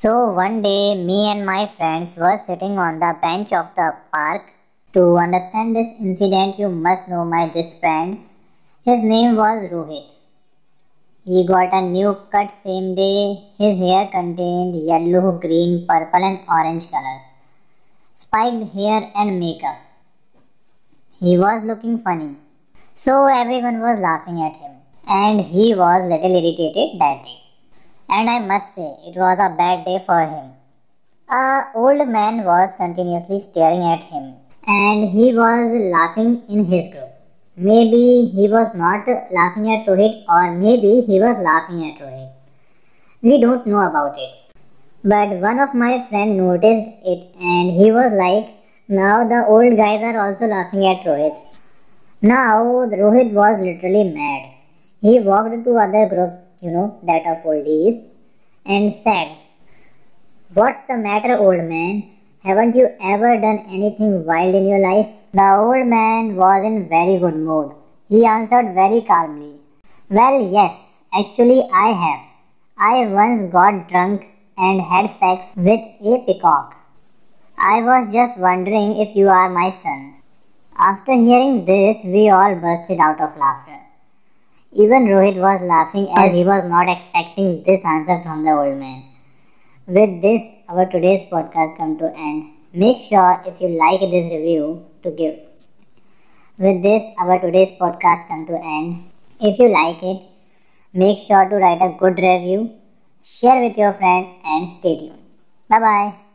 So one day, me and my friends were sitting on the bench of the park. To understand this incident, you must know my this friend. His name was Rohit. He got a new cut same day. His hair contained yellow, green, purple, and orange colors, spiked hair, and makeup. He was looking funny. So everyone was laughing at him, and he was little irritated that day. And I must say, it was a bad day for him. A old man was continuously staring at him, and he was laughing in his group. Maybe he was not laughing at Rohit, or maybe he was laughing at Rohit. We don't know about it. But one of my friend noticed it, and he was like, "Now the old guys are also laughing at Rohit." Now Rohit was literally mad. He walked to other group, you know, that of old oldies, and said, What's the matter, old man? Haven't you ever done anything wild in your life? The old man was in very good mood. He answered very calmly, Well, yes, actually I have. I once got drunk and had sex with a peacock. I was just wondering if you are my son. After hearing this, we all bursted out of laughter. Even Rohit was laughing as he was not expecting this answer from the old man. With this, our today's podcast come to end. Make sure if you like this review to give. With this, our today's podcast come to end. If you like it, make sure to write a good review, share with your friend, and stay tuned. Bye bye.